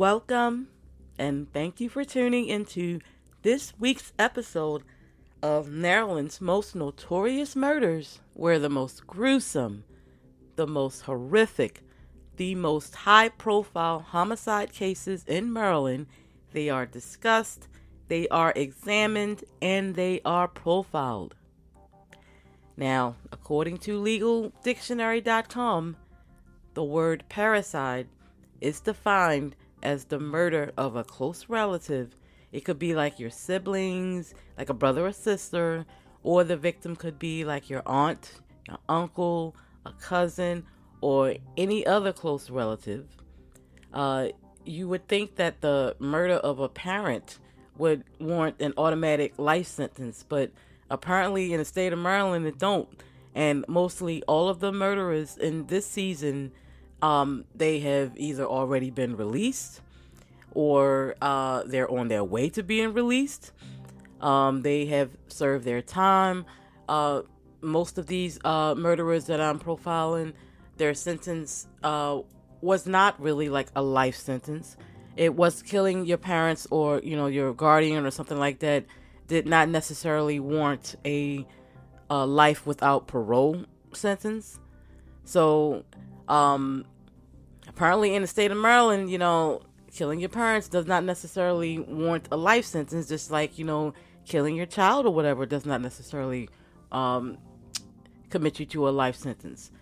Welcome and thank you for tuning into this week's episode of Maryland's most notorious murders, where the most gruesome, the most horrific, the most high profile homicide cases in Maryland, they are discussed, they are examined, and they are profiled. Now, according to legaldictionary.com, the word parricide is defined as the murder of a close relative. It could be like your siblings, like a brother or sister, or the victim could be like your aunt, your uncle, a cousin, or any other close relative. Uh, you would think that the murder of a parent would warrant an automatic life sentence, but apparently in the state of Maryland it don't. And mostly all of the murderers in this season um, they have either already been released or uh, they're on their way to being released. Um, they have served their time. Uh, most of these uh, murderers that I'm profiling, their sentence uh, was not really like a life sentence. It was killing your parents or you know your guardian or something like that. Did not necessarily warrant a, a life without parole sentence. So um, apparently, in the state of Maryland, you know, killing your parents does not necessarily warrant a life sentence, just like, you know, killing your child or whatever does not necessarily um, commit you to a life sentence.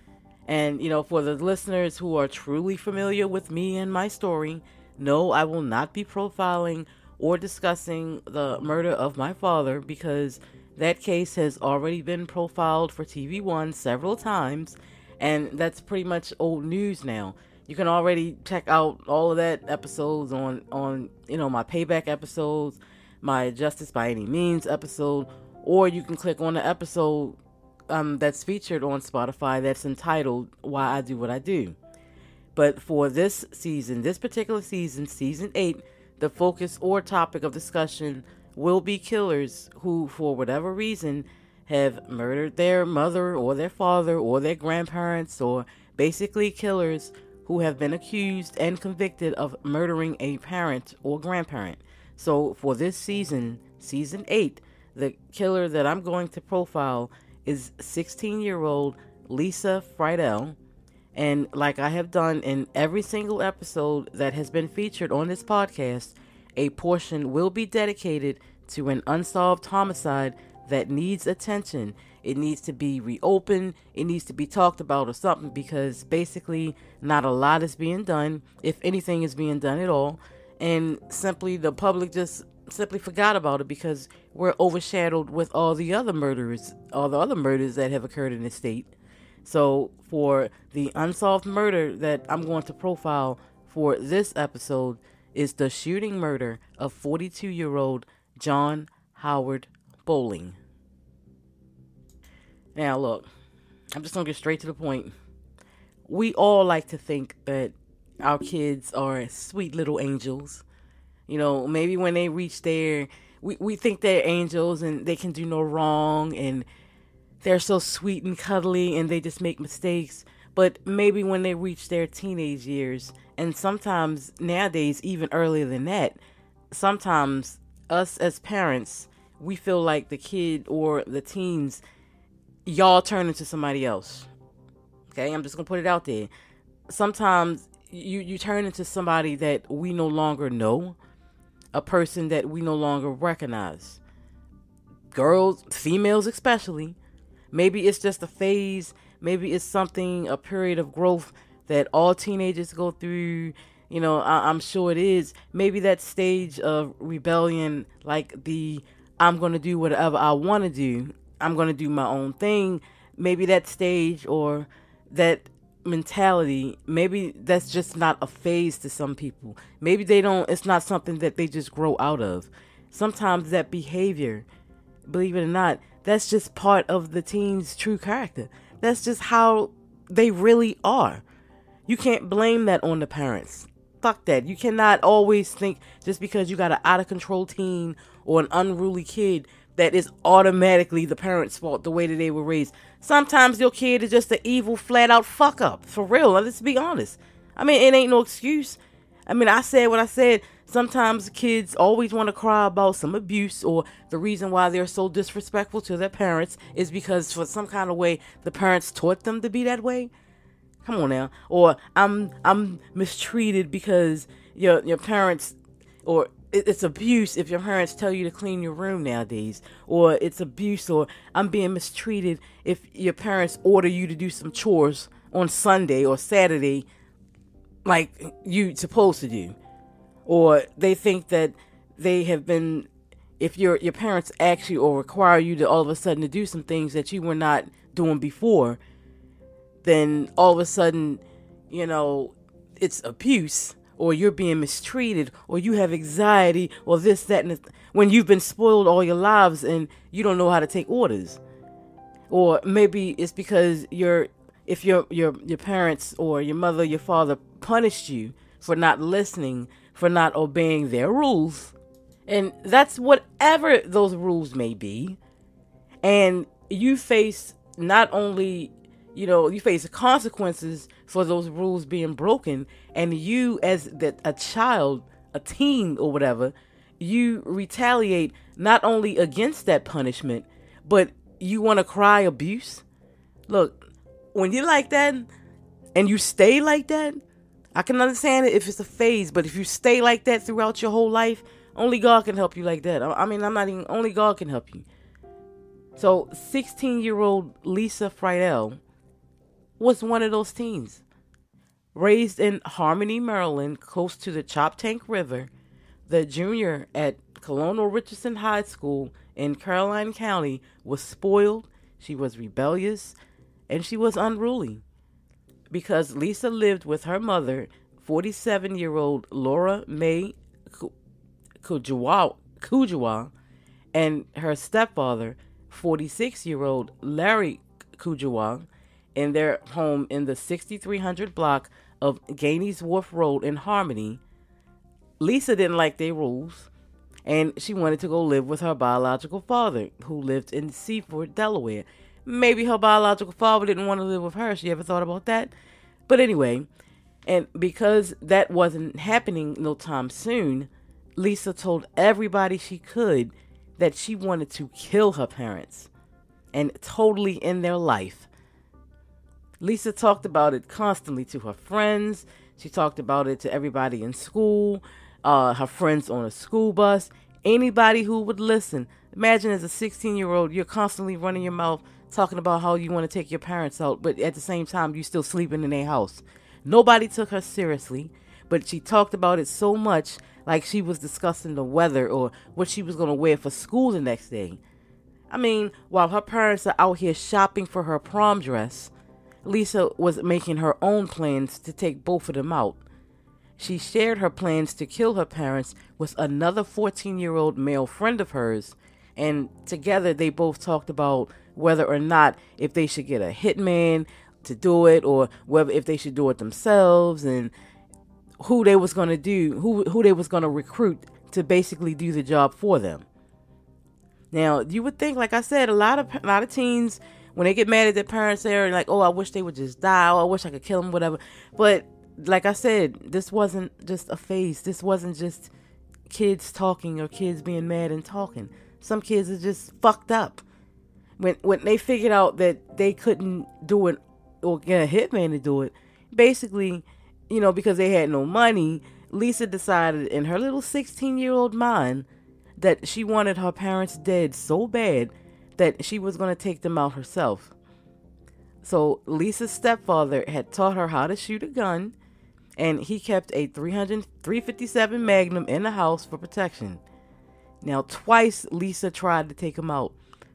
And, you know, for the listeners who are truly familiar with me and my story, no, I will not be profiling or discussing the murder of my father because that case has already been profiled for TV One several times and that's pretty much old news now. You can already check out all of that episodes on on you know my payback episodes, my justice by any means episode, or you can click on the episode um, that's featured on Spotify that's entitled "Why I Do What I Do." But for this season, this particular season, season eight, the focus or topic of discussion will be killers who, for whatever reason, have murdered their mother or their father or their grandparents, or basically killers who have been accused and convicted of murdering a parent or grandparent. So, for this season, season 8, the killer that I'm going to profile is 16 year old Lisa Friedel. And like I have done in every single episode that has been featured on this podcast, a portion will be dedicated to an unsolved homicide that needs attention. It needs to be reopened. It needs to be talked about or something because basically not a lot is being done, if anything is being done at all. And simply the public just simply forgot about it because we're overshadowed with all the other murders, all the other murders that have occurred in the state. So, for the unsolved murder that I'm going to profile for this episode is the shooting murder of 42 year old John Howard Bowling. Now, look, I'm just gonna get straight to the point. We all like to think that our kids are sweet little angels. You know, maybe when they reach their, we, we think they're angels and they can do no wrong and they're so sweet and cuddly and they just make mistakes. But maybe when they reach their teenage years, and sometimes nowadays, even earlier than that, sometimes us as parents we feel like the kid or the teens, y'all turn into somebody else. Okay, I'm just gonna put it out there. Sometimes you you turn into somebody that we no longer know, a person that we no longer recognize. Girls, females especially. Maybe it's just a phase. Maybe it's something, a period of growth that all teenagers go through. You know, I, I'm sure it is. Maybe that stage of rebellion, like the I'm going to do whatever I want to do. I'm going to do my own thing. Maybe that stage or that mentality, maybe that's just not a phase to some people. Maybe they don't, it's not something that they just grow out of. Sometimes that behavior, believe it or not, that's just part of the teen's true character. That's just how they really are. You can't blame that on the parents. Fuck that. You cannot always think just because you got an out of control teen or an unruly kid that is automatically the parents' fault the way that they were raised. Sometimes your kid is just an evil, flat out fuck up. For real. Let's be honest. I mean, it ain't no excuse. I mean, I said what I said. Sometimes kids always want to cry about some abuse or the reason why they're so disrespectful to their parents is because for some kind of way the parents taught them to be that way. Come on now. Or I'm I'm mistreated because your your parents or it's abuse if your parents tell you to clean your room nowadays or it's abuse or i'm being mistreated if your parents order you to do some chores on sunday or saturday like you supposed to do. Or they think that they have been if your your parents ask you or require you to all of a sudden to do some things that you were not doing before then all of a sudden you know it's abuse or you're being mistreated or you have anxiety or this that and th- when you've been spoiled all your lives and you don't know how to take orders or maybe it's because your if your your your parents or your mother your father punished you for not listening for not obeying their rules. And that's whatever those rules may be. And you face not only, you know, you face the consequences for those rules being broken. And you, as the, a child, a teen, or whatever, you retaliate not only against that punishment, but you want to cry abuse. Look, when you like that and you stay like that, I can understand it if it's a phase, but if you stay like that throughout your whole life, only God can help you like that. I mean, I'm not even, only God can help you. So, 16 year old Lisa Friedel was one of those teens. Raised in Harmony, Maryland, close to the Choptank River, the junior at Colonel Richardson High School in Caroline County was spoiled, she was rebellious, and she was unruly because Lisa lived with her mother, 47 year old Laura Mae Kujawa, and her stepfather, 46 year old Larry Kujawa, in their home in the 6300 block of Gaines Wharf Road in Harmony. Lisa didn't like their rules, and she wanted to go live with her biological father, who lived in Seaford, Delaware. Maybe her biological father didn't want to live with her. She ever thought about that? But anyway, and because that wasn't happening no time soon, Lisa told everybody she could that she wanted to kill her parents and totally end their life. Lisa talked about it constantly to her friends. She talked about it to everybody in school, uh, her friends on a school bus, anybody who would listen. Imagine as a 16 year old, you're constantly running your mouth talking about how you want to take your parents out, but at the same time, you're still sleeping in their house. Nobody took her seriously, but she talked about it so much like she was discussing the weather or what she was going to wear for school the next day. I mean, while her parents are out here shopping for her prom dress, Lisa was making her own plans to take both of them out. She shared her plans to kill her parents with another 14 year old male friend of hers, and together they both talked about whether or not if they should get a hitman to do it or whether if they should do it themselves and who they was going to do who who they was going to recruit to basically do the job for them. Now, you would think like I said a lot of a lot of teens when they get mad at their parents they're like, "Oh, I wish they would just die. Oh, I wish I could kill them whatever." But like I said, this wasn't just a phase. This wasn't just kids talking or kids being mad and talking. Some kids are just fucked up when when they figured out that they couldn't do it or get a hitman to do it, basically, you know, because they had no money, Lisa decided in her little 16 year old mind that she wanted her parents dead so bad that she was going to take them out herself. So Lisa's stepfather had taught her how to shoot a gun, and he kept a 300, 357 Magnum in the house for protection. Now, twice Lisa tried to take him out.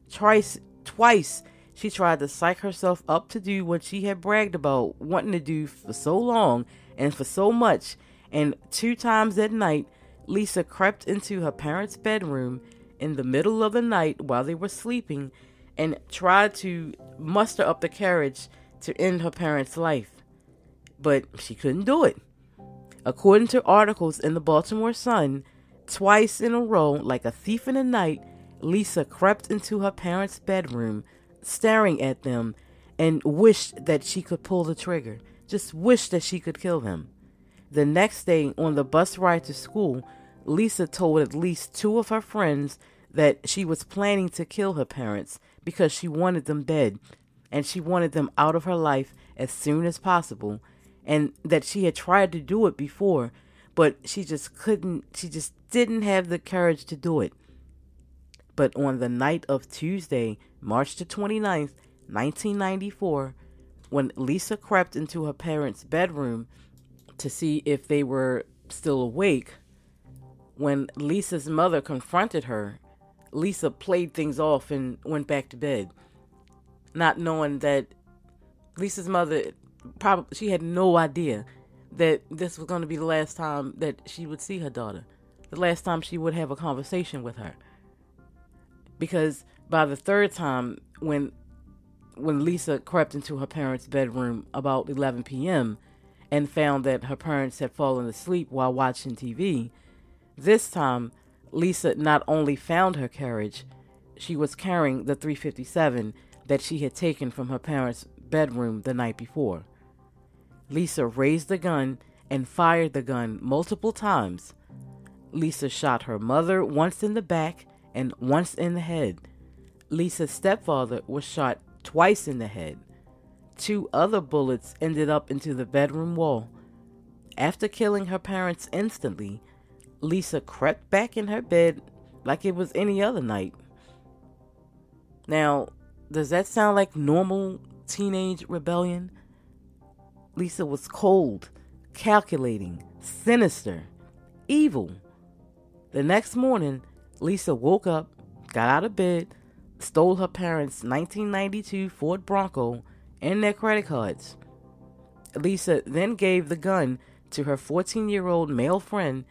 Twice, Twice she tried to psych herself up to do what she had bragged about wanting to do for so long and for so much, and two times that night, Lisa crept into her parents' bedroom in the middle of the night while they were sleeping and tried to muster up the courage to end her parents' life. But she couldn't do it. According to articles in the Baltimore Sun, twice in a row, like a thief in the night, Lisa crept into her parents' bedroom, staring at them, and wished that she could pull the trigger. Just wished that she could kill them. The next day, on the bus ride to school, Lisa told at least two of her friends that she was planning to kill her parents because she wanted them dead and she wanted them out of her life as soon as possible and that she had tried to do it before but she just couldn't she just didn't have the courage to do it. But on the night of Tuesday, March the 29th, 1994, when Lisa crept into her parents' bedroom to see if they were still awake, when Lisa's mother confronted her, Lisa played things off and went back to bed, not knowing that Lisa's mother probably she had no idea that this was going to be the last time that she would see her daughter, the last time she would have a conversation with her. Because by the third time, when when Lisa crept into her parents' bedroom about 11 p.m. and found that her parents had fallen asleep while watching TV, this time Lisa not only found her carriage, she was carrying the 357 that she had taken from her parents' bedroom the night before. Lisa raised the gun and fired the gun multiple times. Lisa shot her mother once in the back and once in the head. Lisa's stepfather was shot twice in the head. Two other bullets ended up into the bedroom wall. After killing her parents instantly, Lisa crept back in her bed like it was any other night. Now, does that sound like normal teenage rebellion? Lisa was cold, calculating, sinister, evil. The next morning, Lisa woke up, got out of bed, stole her parents' 1992 Ford Bronco and their credit cards. Lisa then gave the gun to her 14 year old male friend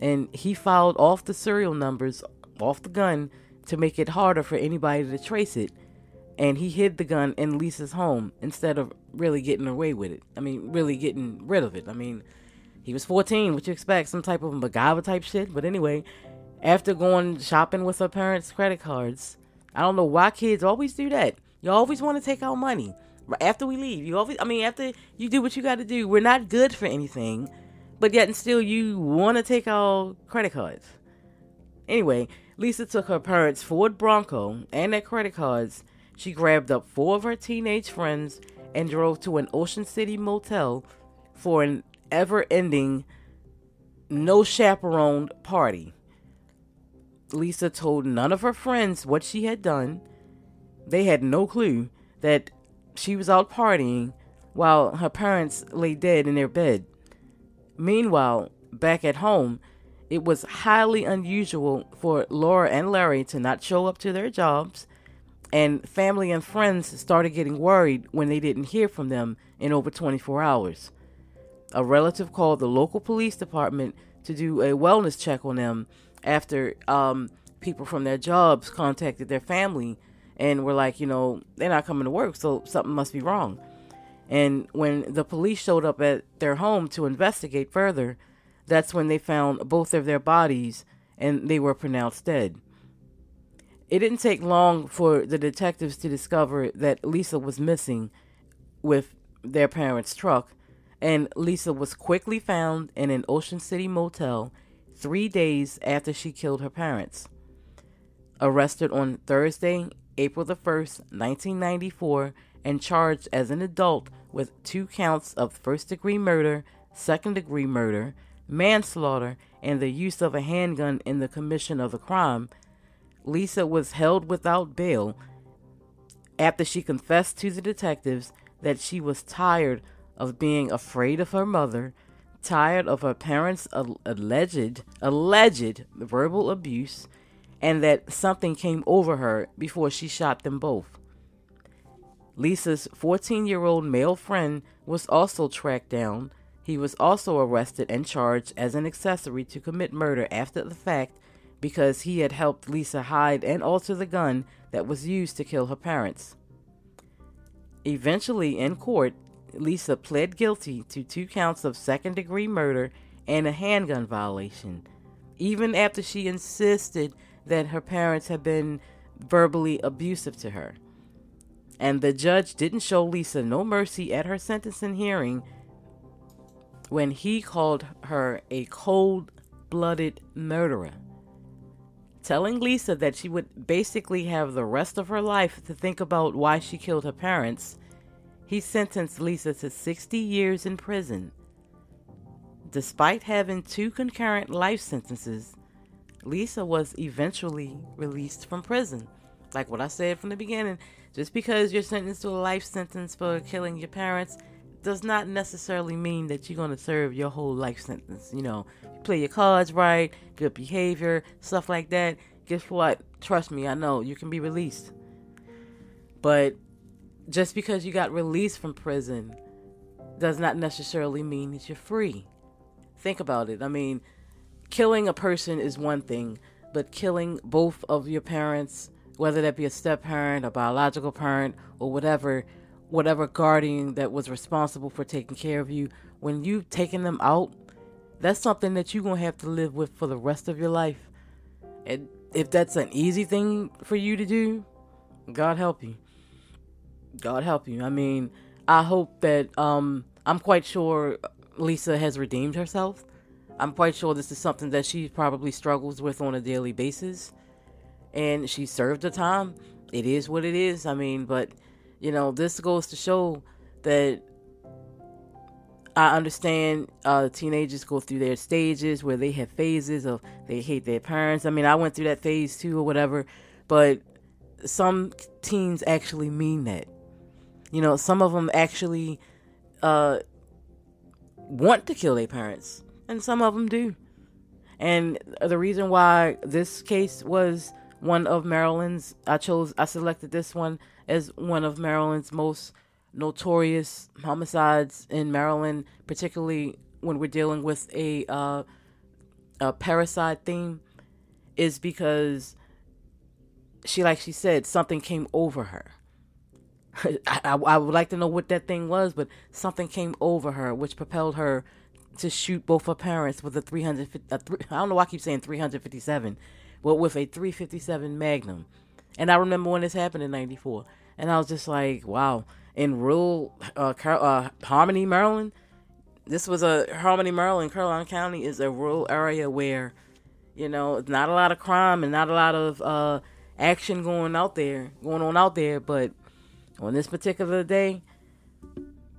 and he filed off the serial numbers off the gun to make it harder for anybody to trace it. And he hid the gun in Lisa's home instead of really getting away with it. I mean, really getting rid of it. I mean, he was 14, what you expect, some type of MacGyver type shit. But anyway, after going shopping with her parents' credit cards, I don't know why kids always do that. You always want to take out money after we leave. You always, I mean, after you do what you got to do, we're not good for anything but yet and still you want to take out credit cards. Anyway, Lisa took her parents' Ford Bronco and their credit cards. She grabbed up four of her teenage friends and drove to an Ocean City motel for an ever ending, no chaperoned party. Lisa told none of her friends what she had done. They had no clue that she was out partying while her parents lay dead in their bed. Meanwhile, back at home, it was highly unusual for Laura and Larry to not show up to their jobs, and family and friends started getting worried when they didn't hear from them in over 24 hours. A relative called the local police department to do a wellness check on them after um, people from their jobs contacted their family and were like, you know, they're not coming to work, so something must be wrong. And when the police showed up at their home to investigate further, that's when they found both of their bodies and they were pronounced dead. It didn't take long for the detectives to discover that Lisa was missing with their parents' truck, and Lisa was quickly found in an Ocean City motel three days after she killed her parents. Arrested on Thursday, April the 1st, 1994, and charged as an adult with two counts of first degree murder, second degree murder, manslaughter, and the use of a handgun in the commission of the crime, Lisa was held without bail after she confessed to the detectives that she was tired of being afraid of her mother, tired of her parents' alleged alleged verbal abuse, and that something came over her before she shot them both. Lisa's 14 year old male friend was also tracked down. He was also arrested and charged as an accessory to commit murder after the fact because he had helped Lisa hide and alter the gun that was used to kill her parents. Eventually, in court, Lisa pled guilty to two counts of second degree murder and a handgun violation, even after she insisted that her parents had been verbally abusive to her and the judge didn't show Lisa no mercy at her sentencing hearing. when he called her a cold blooded murderer, telling Lisa that she would basically have the rest of her life to think about why she killed her parents. He sentenced Lisa to 60 years in prison. Despite having two concurrent life sentences, Lisa was eventually released from prison. Like what I said from the beginning, just because you're sentenced to a life sentence for killing your parents does not necessarily mean that you're going to serve your whole life sentence. You know, you play your cards right, good behavior, stuff like that. Guess what? Trust me, I know you can be released. But just because you got released from prison does not necessarily mean that you're free. Think about it. I mean, killing a person is one thing, but killing both of your parents, whether that be a step parent, a biological parent, or whatever, whatever guardian that was responsible for taking care of you, when you've taken them out, that's something that you're to have to live with for the rest of your life. And if that's an easy thing for you to do, God help you. God help you. I mean, I hope that um I'm quite sure Lisa has redeemed herself. I'm quite sure this is something that she probably struggles with on a daily basis. And she served the time. It is what it is. I mean, but you know, this goes to show that I understand uh, teenagers go through their stages where they have phases of they hate their parents. I mean, I went through that phase too, or whatever. But some teens actually mean that. You know, some of them actually uh, want to kill their parents, and some of them do. And the reason why this case was one of Maryland's, I chose, I selected this one as one of Maryland's most notorious homicides in Maryland, particularly when we're dealing with a uh, a parricide theme, is because she, like she said, something came over her. I, I, I would like to know what that thing was, but something came over her, which propelled her to shoot both her parents with a 350. A I don't know why I keep saying 357, but with a 357 Magnum. And I remember when this happened in '94, and I was just like, wow. In rural uh, Car- uh, Harmony, Maryland, this was a Harmony, Maryland, Caroline County is a rural area where, you know, not a lot of crime and not a lot of uh, action going out there, going on out there, but on this particular day,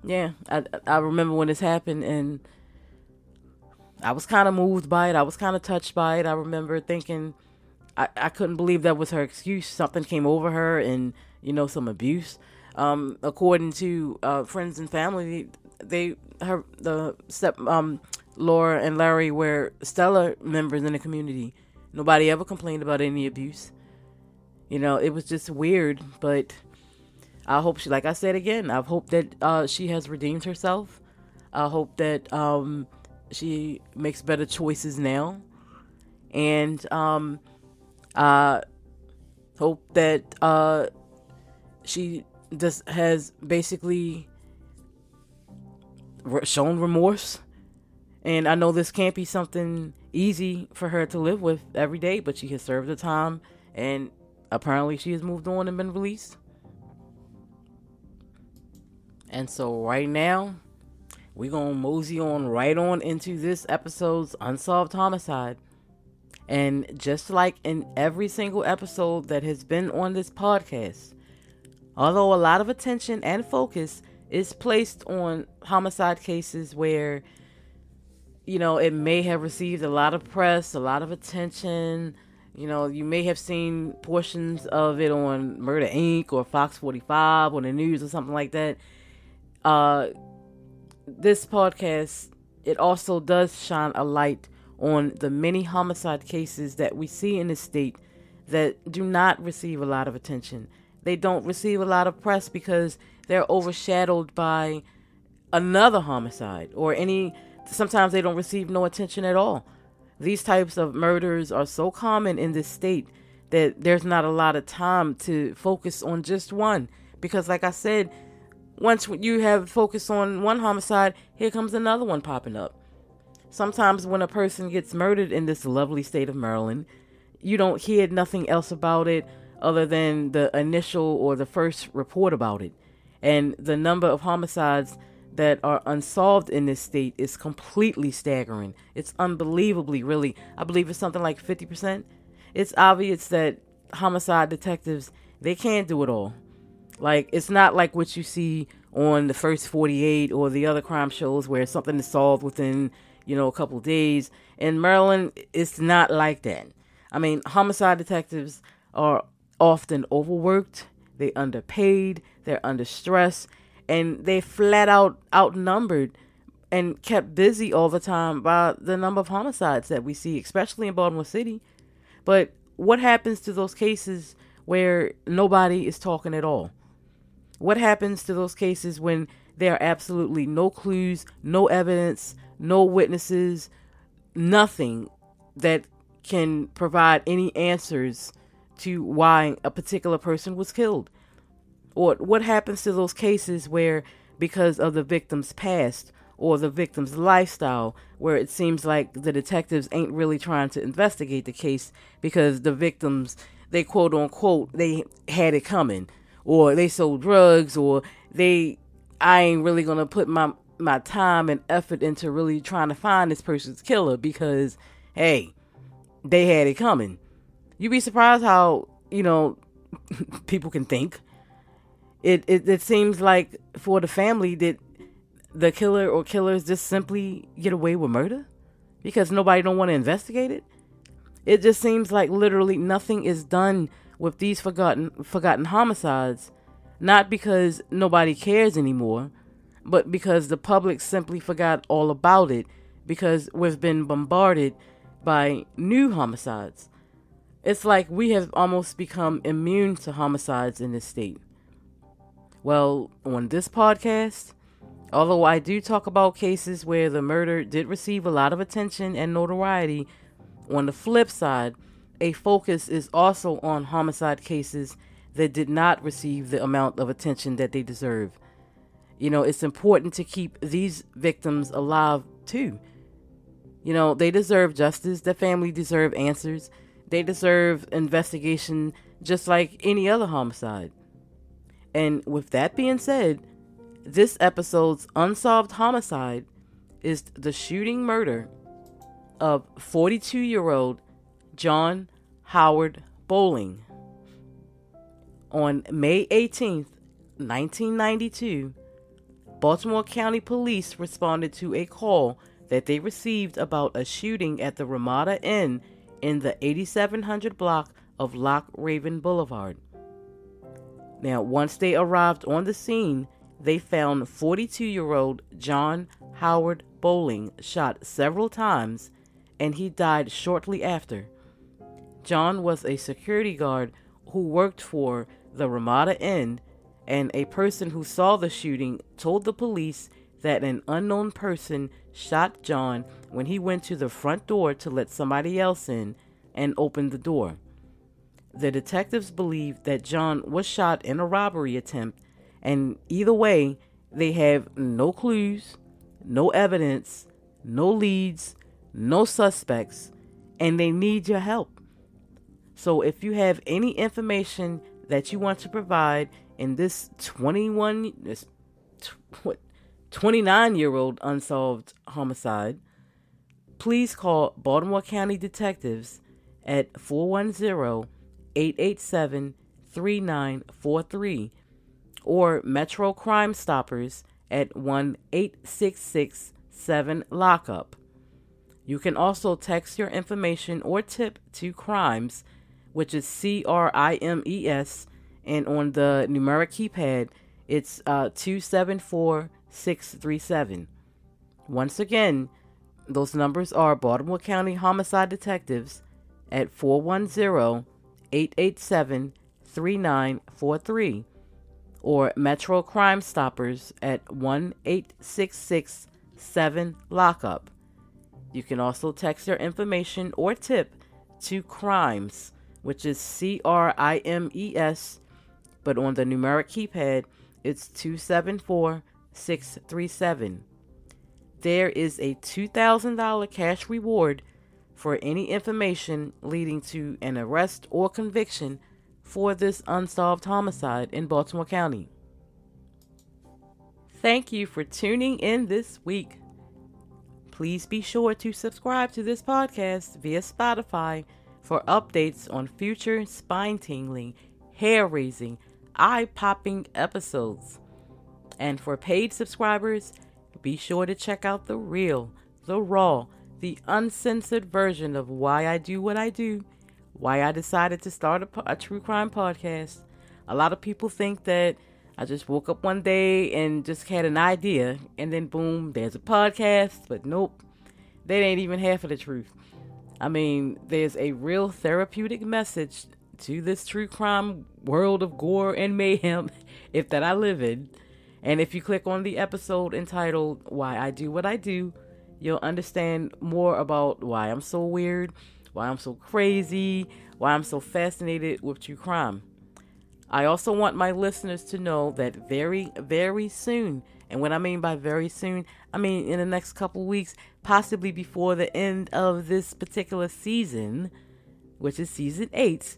yeah, I I remember when this happened and I was kind of moved by it. I was kind of touched by it. I remember thinking I, I couldn't believe that was her excuse. Something came over her and, you know, some abuse. Um, according to uh, friends and family, they her the step um Laura and Larry were stellar members in the community. Nobody ever complained about any abuse. You know, it was just weird, but I hope she, like I said again, I hope that uh, she has redeemed herself. I hope that um, she makes better choices now, and um, I hope that uh, she just has basically shown remorse. And I know this can't be something easy for her to live with every day, but she has served the time, and apparently she has moved on and been released. And so right now, we're going to mosey on right on into this episode's Unsolved Homicide. And just like in every single episode that has been on this podcast, although a lot of attention and focus is placed on homicide cases where, you know, it may have received a lot of press, a lot of attention. You know, you may have seen portions of it on Murder Inc. or Fox 45 or the news or something like that uh, this podcast it also does shine a light on the many homicide cases that we see in the state that do not receive a lot of attention. They don't receive a lot of press because they're overshadowed by another homicide or any sometimes they don't receive no attention at all. These types of murders are so common in this state that there's not a lot of time to focus on just one because like I said, once you have focused on one homicide, here comes another one popping up. Sometimes when a person gets murdered in this lovely state of Maryland, you don't hear nothing else about it other than the initial or the first report about it. And the number of homicides that are unsolved in this state is completely staggering. It's unbelievably, really. I believe it's something like 50%. It's obvious that homicide detectives, they can't do it all. Like, it's not like what you see on the first 48 or the other crime shows where something is solved within, you know, a couple days. In Maryland, it's not like that. I mean, homicide detectives are often overworked, they underpaid, they're under stress, and they flat out outnumbered and kept busy all the time by the number of homicides that we see, especially in Baltimore City. But what happens to those cases where nobody is talking at all? What happens to those cases when there are absolutely no clues, no evidence, no witnesses, nothing that can provide any answers to why a particular person was killed? Or what happens to those cases where, because of the victim's past or the victim's lifestyle, where it seems like the detectives ain't really trying to investigate the case because the victims, they quote unquote, they had it coming, or they sold drugs, or they, I ain't really gonna put my my time and effort into really trying to find this person's killer because, hey, they had it coming. You'd be surprised how, you know, people can think. It, it it seems like for the family that the killer or killers just simply get away with murder because nobody don't want to investigate it. It just seems like literally nothing is done with these forgotten forgotten homicides, not because nobody cares anymore, but because the public simply forgot all about it because we've been bombarded by new homicides. It's like we have almost become immune to homicides in this state. Well, on this podcast, although I do talk about cases where the murder did receive a lot of attention and notoriety, on the flip side, a focus is also on homicide cases that did not receive the amount of attention that they deserve. You know, it's important to keep these victims alive too. You know, they deserve justice. Their family deserve answers. They deserve investigation just like any other homicide. And with that being said, this episode's unsolved homicide is the shooting murder of 42 year old John Howard Bowling. On May 18th, 1992, Baltimore County Police responded to a call that they received about a shooting at the Ramada Inn in the 8700 block of Loch Raven Boulevard. Now, once they arrived on the scene, they found 42 year old John Howard Bowling shot several times and he died shortly after. John was a security guard who worked for the Ramada Inn, and a person who saw the shooting told the police that an unknown person shot John when he went to the front door to let somebody else in and opened the door. The detectives believe that John was shot in a robbery attempt, and either way, they have no clues, no evidence, no leads, no suspects, and they need your help. So if you have any information that you want to provide in this 21 this what 29 year old unsolved homicide, please call Baltimore County Detectives at 410 887 3943 or Metro Crime Stoppers at 1 866 7 Lockup. You can also text your information or tip to CRIMES, which is C R I M E S, and on the numeric keypad, it's uh, 274 637. Once again, those numbers are Baltimore County Homicide Detectives at 410 887 3943 or Metro Crime Stoppers at 1 866 7 Lockup. You can also text your information or tip to CRIMES, which is C R I M E S, but on the numeric keypad, it's 274 637. There is a $2,000 cash reward for any information leading to an arrest or conviction for this unsolved homicide in Baltimore County. Thank you for tuning in this week. Please be sure to subscribe to this podcast via Spotify for updates on future spine tingling, hair raising, eye popping episodes. And for paid subscribers, be sure to check out the real, the raw, the uncensored version of why I do what I do, why I decided to start a, a true crime podcast. A lot of people think that I just woke up one day and just had an idea, and then boom, there's a podcast. But nope, that ain't even half of the truth. I mean, there's a real therapeutic message to this true crime world of gore and mayhem, if that I live in. And if you click on the episode entitled Why I Do What I Do, you'll understand more about why I'm so weird, why I'm so crazy, why I'm so fascinated with true crime. I also want my listeners to know that very, very soon, and what I mean by very soon, I mean in the next couple weeks, possibly before the end of this particular season, which is season eight,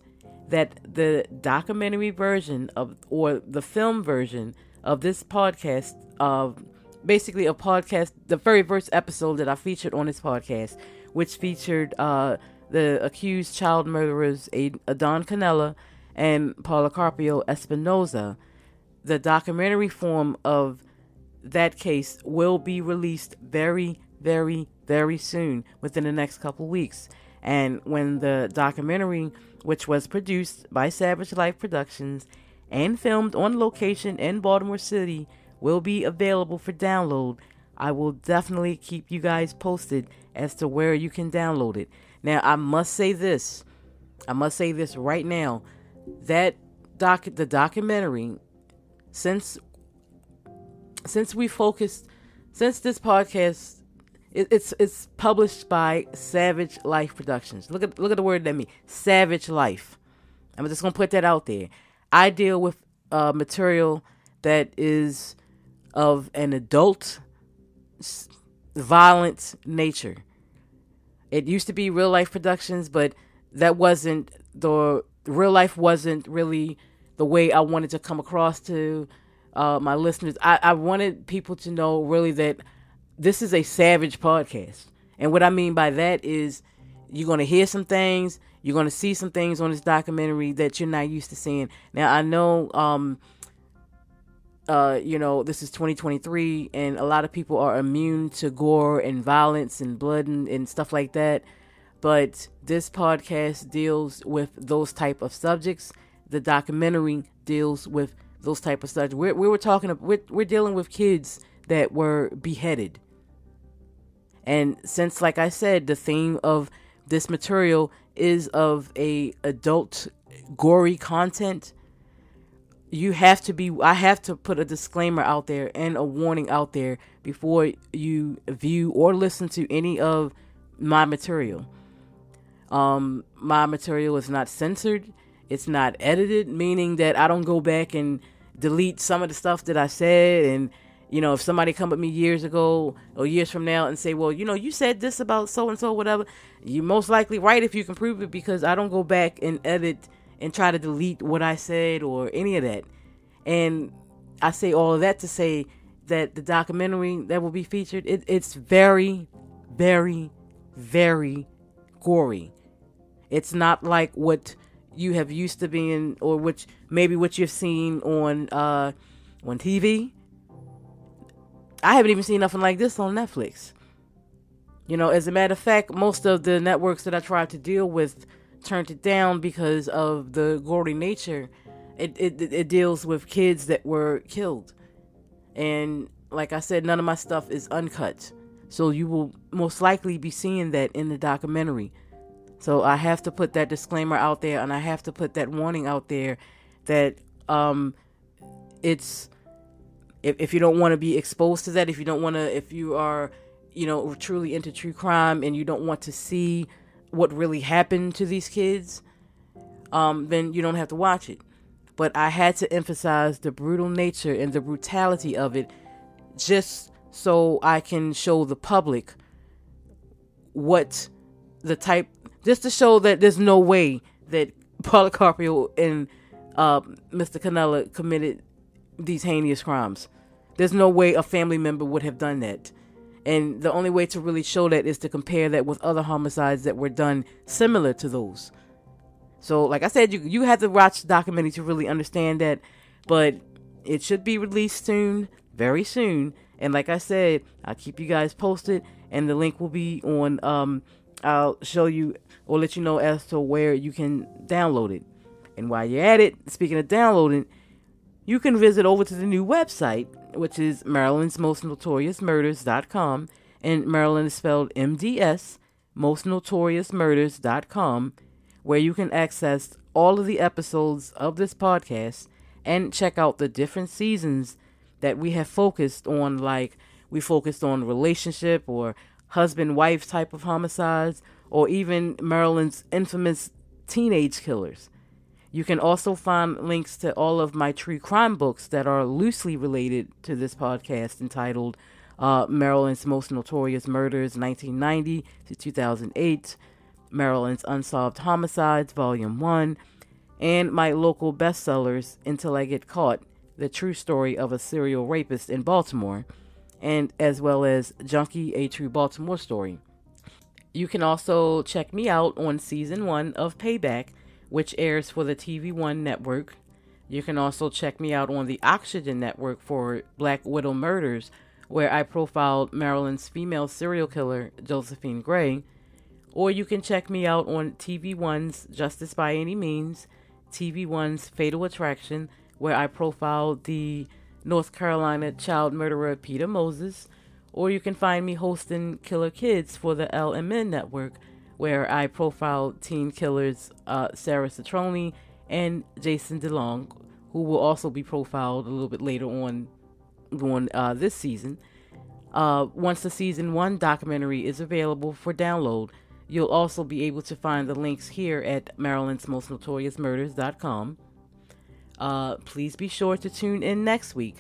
that the documentary version of, or the film version of this podcast of basically a podcast, the very first episode that I featured on this podcast, which featured uh, the accused child murderers Adan Canela and Policarpio Espinoza. The documentary form of that case will be released very, very, very soon, within the next couple weeks. And when the documentary, which was produced by Savage Life Productions and filmed on location in Baltimore City will be available for download. I will definitely keep you guys posted as to where you can download it. Now, I must say this. I must say this right now. That doc the documentary since since we focused since this podcast it, it's it's published by Savage Life Productions. Look at look at the word that means Savage Life. I'm just gonna put that out there. I deal with uh, material that is of an adult violent nature. It used to be real life productions, but that wasn't the real life wasn't really the way I wanted to come across to uh, my listeners. I, I wanted people to know really that this is a savage podcast. And what I mean by that is you're going to hear some things you're going to see some things on this documentary that you're not used to seeing. Now, I know, um, uh, you know, this is 2023, and a lot of people are immune to gore and violence and blood and, and stuff like that. But this podcast deals with those type of subjects. The documentary deals with those type of subjects. We're, we were talking, we're, we're dealing with kids that were beheaded. And since, like I said, the theme of this material is of a adult gory content you have to be i have to put a disclaimer out there and a warning out there before you view or listen to any of my material. Um my material is not censored. It's not edited meaning that i don't go back and delete some of the stuff that i said and you know, if somebody come at me years ago or years from now and say, well, you know, you said this about so and so, whatever, you're most likely right if you can prove it because I don't go back and edit and try to delete what I said or any of that. And I say all of that to say that the documentary that will be featured, it, it's very, very, very gory. It's not like what you have used to being or which maybe what you've seen on uh on TV I haven't even seen nothing like this on Netflix. You know, as a matter of fact, most of the networks that I tried to deal with turned it down because of the gory nature. It, it, it deals with kids that were killed. And like I said, none of my stuff is uncut. So you will most likely be seeing that in the documentary. So I have to put that disclaimer out there and I have to put that warning out there that um it's if, if you don't want to be exposed to that, if you don't want to, if you are, you know, truly into true crime and you don't want to see what really happened to these kids, um, then you don't have to watch it. But I had to emphasize the brutal nature and the brutality of it just so I can show the public what the type, just to show that there's no way that Policarpio and uh, Mr. Canela committed these heinous crimes. There's no way a family member would have done that. And the only way to really show that is to compare that with other homicides that were done similar to those. So, like I said, you you have to watch the documentary to really understand that, but it should be released soon, very soon. And like I said, I'll keep you guys posted, and the link will be on. Um, I'll show you or let you know as to where you can download it. And while you're at it, speaking of downloading, you can visit over to the new website, which is Maryland's Most Notorious Murders.com. And Maryland is spelled MDS, Most Notorious Murders.com, where you can access all of the episodes of this podcast and check out the different seasons that we have focused on, like we focused on relationship or husband wife type of homicides, or even Maryland's infamous teenage killers. You can also find links to all of my true crime books that are loosely related to this podcast entitled uh, Maryland's Most Notorious Murders 1990 to 2008, Maryland's Unsolved Homicides Volume 1, and my local bestsellers Until I Get Caught, the true story of a serial rapist in Baltimore, and as well as Junkie, a true Baltimore story. You can also check me out on season one of Payback which airs for the TV One network. You can also check me out on the Oxygen network for Black Widow Murders, where I profiled Maryland's female serial killer, Josephine Gray. Or you can check me out on TV One's Justice by Any Means, TV One's Fatal Attraction, where I profiled the North Carolina child murderer Peter Moses. Or you can find me hosting Killer Kids for the LMN network, where I profile teen killers uh, Sarah Citroni and Jason DeLong, who will also be profiled a little bit later on on uh, this season. Uh, once the season one documentary is available for download, you'll also be able to find the links here at Maryland's Most Notorious Murders.com. Uh, please be sure to tune in next week,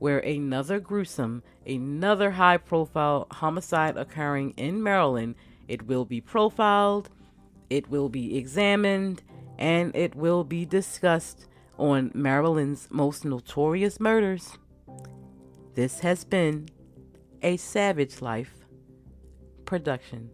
where another gruesome, another high profile homicide occurring in Maryland it will be profiled, it will be examined, and it will be discussed on Maryland's most notorious murders. This has been a Savage Life production.